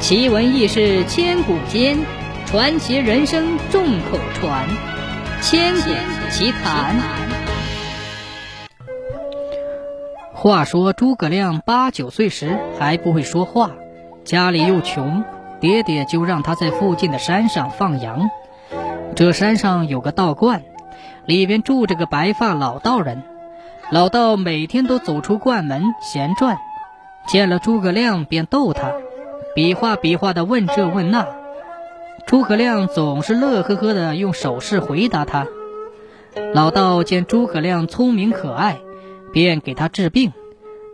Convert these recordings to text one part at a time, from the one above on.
奇闻异事千古间，传奇人生众口传。千古奇谈。话说诸葛亮八九岁时还不会说话，家里又穷，爹爹就让他在附近的山上放羊。这山上有个道观，里边住着个白发老道人。老道每天都走出观门闲转，见了诸葛亮便逗他。比划比划的问这问那，诸葛亮总是乐呵呵的用手势回答他。老道见诸葛亮聪明可爱，便给他治病，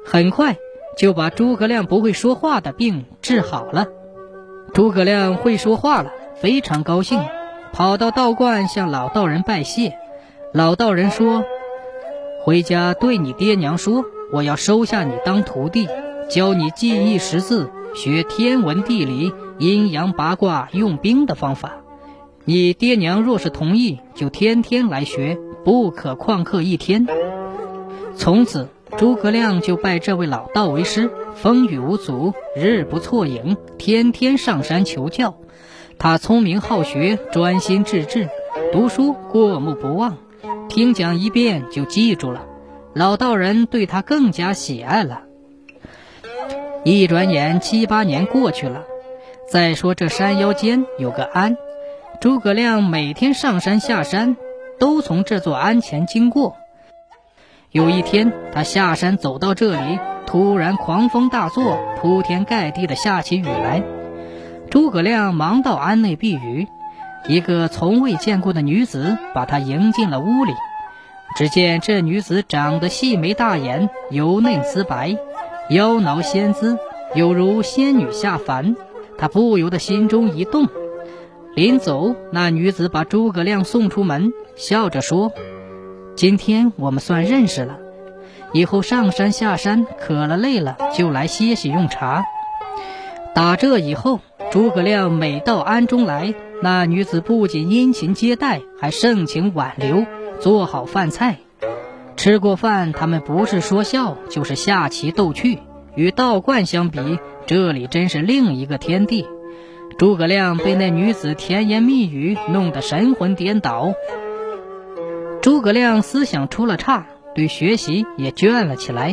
很快就把诸葛亮不会说话的病治好了。诸葛亮会说话了，非常高兴，跑到道观向老道人拜谢。老道人说：“回家对你爹娘说，我要收下你当徒弟，教你记忆识字。”学天文地理、阴阳八卦、用兵的方法。你爹娘若是同意，就天天来学，不可旷课一天。从此，诸葛亮就拜这位老道为师，风雨无阻，日不错影，天天上山求教。他聪明好学，专心致志，读书过目不忘，听讲一遍就记住了。老道人对他更加喜爱了。一转眼七八年过去了。再说这山腰间有个庵，诸葛亮每天上山下山，都从这座庵前经过。有一天，他下山走到这里，突然狂风大作，铺天盖地的下起雨来。诸葛亮忙到庵内避雨，一个从未见过的女子把他迎进了屋里。只见这女子长得细眉大眼，油嫩丝白。妖娆仙姿，有如仙女下凡。他不由得心中一动。临走，那女子把诸葛亮送出门，笑着说：“今天我们算认识了。以后上山下山，渴了累了，就来歇息用茶。”打这以后，诸葛亮每到庵中来，那女子不仅殷勤接待，还盛情挽留，做好饭菜。吃过饭，他们不是说笑，就是下棋斗趣。与道观相比，这里真是另一个天地。诸葛亮被那女子甜言蜜语弄得神魂颠倒，诸葛亮思想出了岔，对学习也倦了起来。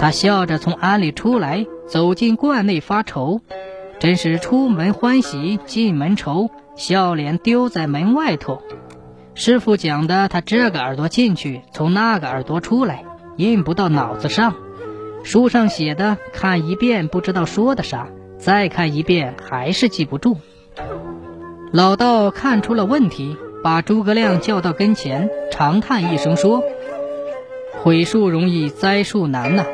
他笑着从庵里出来，走进观内发愁，真是出门欢喜进门愁，笑脸丢在门外头。师傅讲的，他这个耳朵进去，从那个耳朵出来，印不到脑子上。书上写的，看一遍不知道说的啥，再看一遍还是记不住。老道看出了问题，把诸葛亮叫到跟前，长叹一声说：“毁树容易栽树难呐，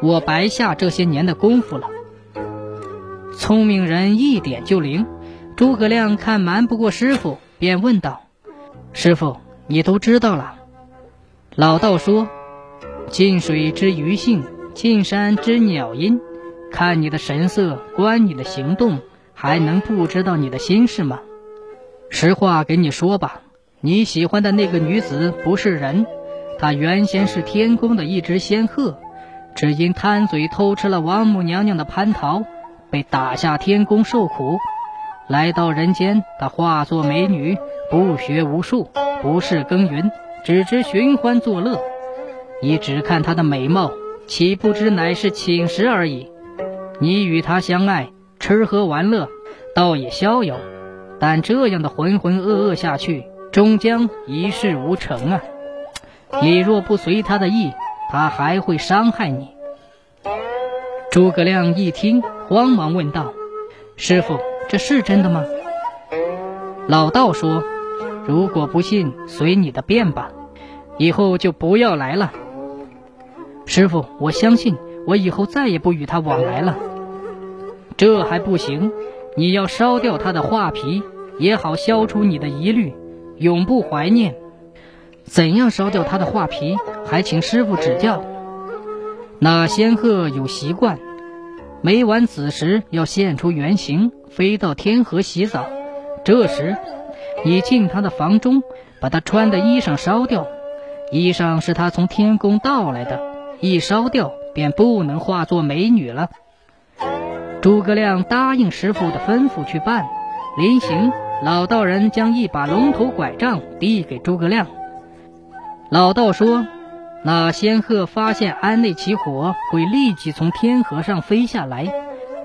我白下这些年的功夫了。”聪明人一点就灵，诸葛亮看瞒不过师傅，便问道。师傅，你都知道了。老道说：“近水知鱼性，近山知鸟音。看你的神色，观你的行动，还能不知道你的心事吗？实话给你说吧，你喜欢的那个女子不是人，她原先是天宫的一只仙鹤，只因贪嘴偷吃了王母娘娘的蟠桃，被打下天宫受苦。”来到人间，她化作美女，不学无术，不事耕耘，只知寻欢作乐。你只看她的美貌，岂不知乃是寝食而已。你与她相爱，吃喝玩乐，倒也逍遥。但这样的浑浑噩噩下去，终将一事无成啊！你若不随她的意，她还会伤害你。诸葛亮一听，慌忙问道：“师傅。”这是真的吗？老道说：“如果不信，随你的便吧，以后就不要来了。”师傅，我相信，我以后再也不与他往来了。这还不行，你要烧掉他的画皮，也好消除你的疑虑，永不怀念。怎样烧掉他的画皮？还请师傅指教。那仙鹤有习惯。每晚子时要现出原形，飞到天河洗澡。这时，你进他的房中，把他穿的衣裳烧掉。衣裳是他从天宫盗来的，一烧掉便不能化作美女了。诸葛亮答应师傅的吩咐去办。临行，老道人将一把龙头拐杖递给诸葛亮。老道说：“那仙鹤发现庵内起火，会立即从天河上飞下来。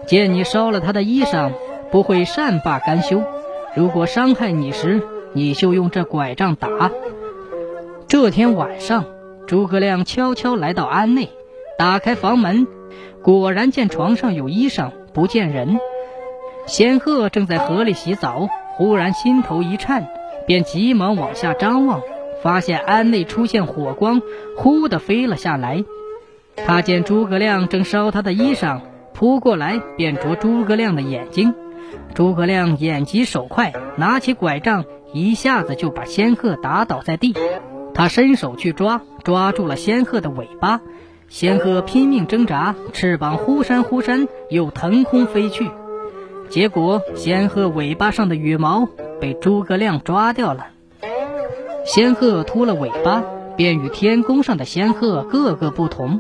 见你烧了他的衣裳，不会善罢甘休。如果伤害你时，你就用这拐杖打。”这天晚上，诸葛亮悄悄来到庵内，打开房门，果然见床上有衣裳，不见人。仙鹤正在河里洗澡，忽然心头一颤，便急忙往下张望。发现庵内出现火光，忽地飞了下来。他见诸葛亮正烧他的衣裳，扑过来便啄诸葛亮的眼睛。诸葛亮眼疾手快，拿起拐杖，一下子就把仙鹤打倒在地。他伸手去抓，抓住了仙鹤的尾巴。仙鹤拼命挣扎，翅膀忽扇忽扇，又腾空飞去。结果仙鹤尾巴上的羽毛被诸葛亮抓掉了。仙鹤秃了尾巴，便与天宫上的仙鹤个个不同，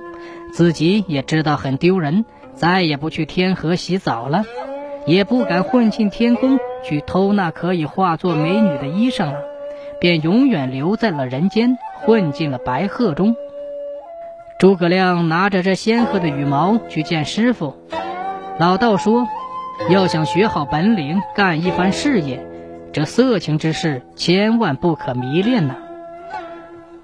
自己也知道很丢人，再也不去天河洗澡了，也不敢混进天宫去偷那可以化作美女的衣裳了，便永远留在了人间，混进了白鹤中。诸葛亮拿着这仙鹤的羽毛去见师傅，老道说，要想学好本领，干一番事业。这色情之事千万不可迷恋呐！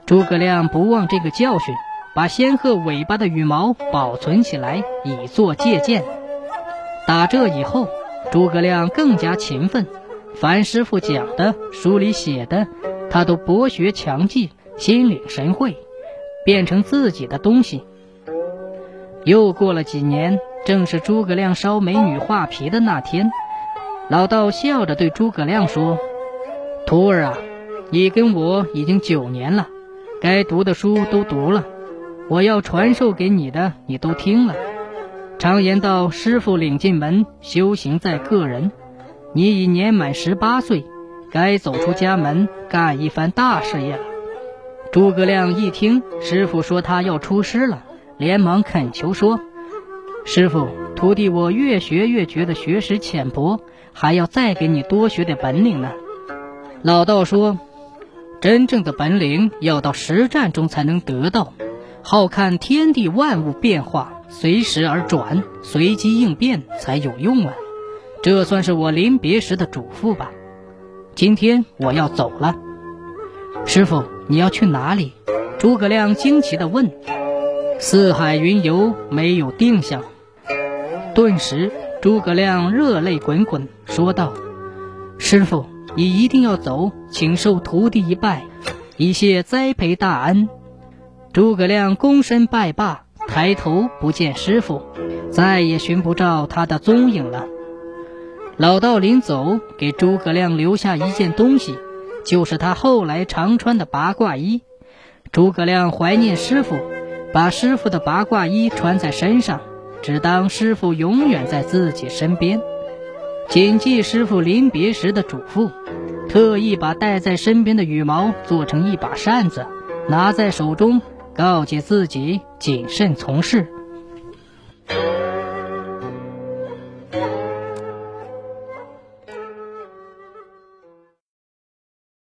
诸葛亮不忘这个教训，把仙鹤尾巴的羽毛保存起来，以作借鉴。打这以后，诸葛亮更加勤奋，凡师傅讲的、书里写的，他都博学强记，心领神会，变成自己的东西。又过了几年，正是诸葛亮烧美女画皮的那天。老道笑着对诸葛亮说：“徒儿啊，你跟我已经九年了，该读的书都读了，我要传授给你的你都听了。常言道，师傅领进门，修行在个人。你已年满十八岁，该走出家门，干一番大事业了。”诸葛亮一听师傅说他要出师了，连忙恳求说：“师傅，徒弟我越学越觉得学识浅薄。”还要再给你多学点本领呢。老道说：“真正的本领要到实战中才能得到，好看天地万物变化，随时而转，随机应变才有用啊。”这算是我临别时的嘱咐吧。今天我要走了。师傅，你要去哪里？诸葛亮惊奇地问。四海云游，没有定向。顿时。诸葛亮热泪滚滚，说道：“师傅，你一定要走，请受徒弟一拜，以谢栽培大恩。”诸葛亮躬身拜罢，抬头不见师傅，再也寻不着他的踪影了。老道临走，给诸葛亮留下一件东西，就是他后来常穿的八卦衣。诸葛亮怀念师傅，把师傅的八卦衣穿在身上。只当师傅永远在自己身边，谨记师傅临别时的嘱咐，特意把带在身边的羽毛做成一把扇子，拿在手中，告诫自己谨慎从事。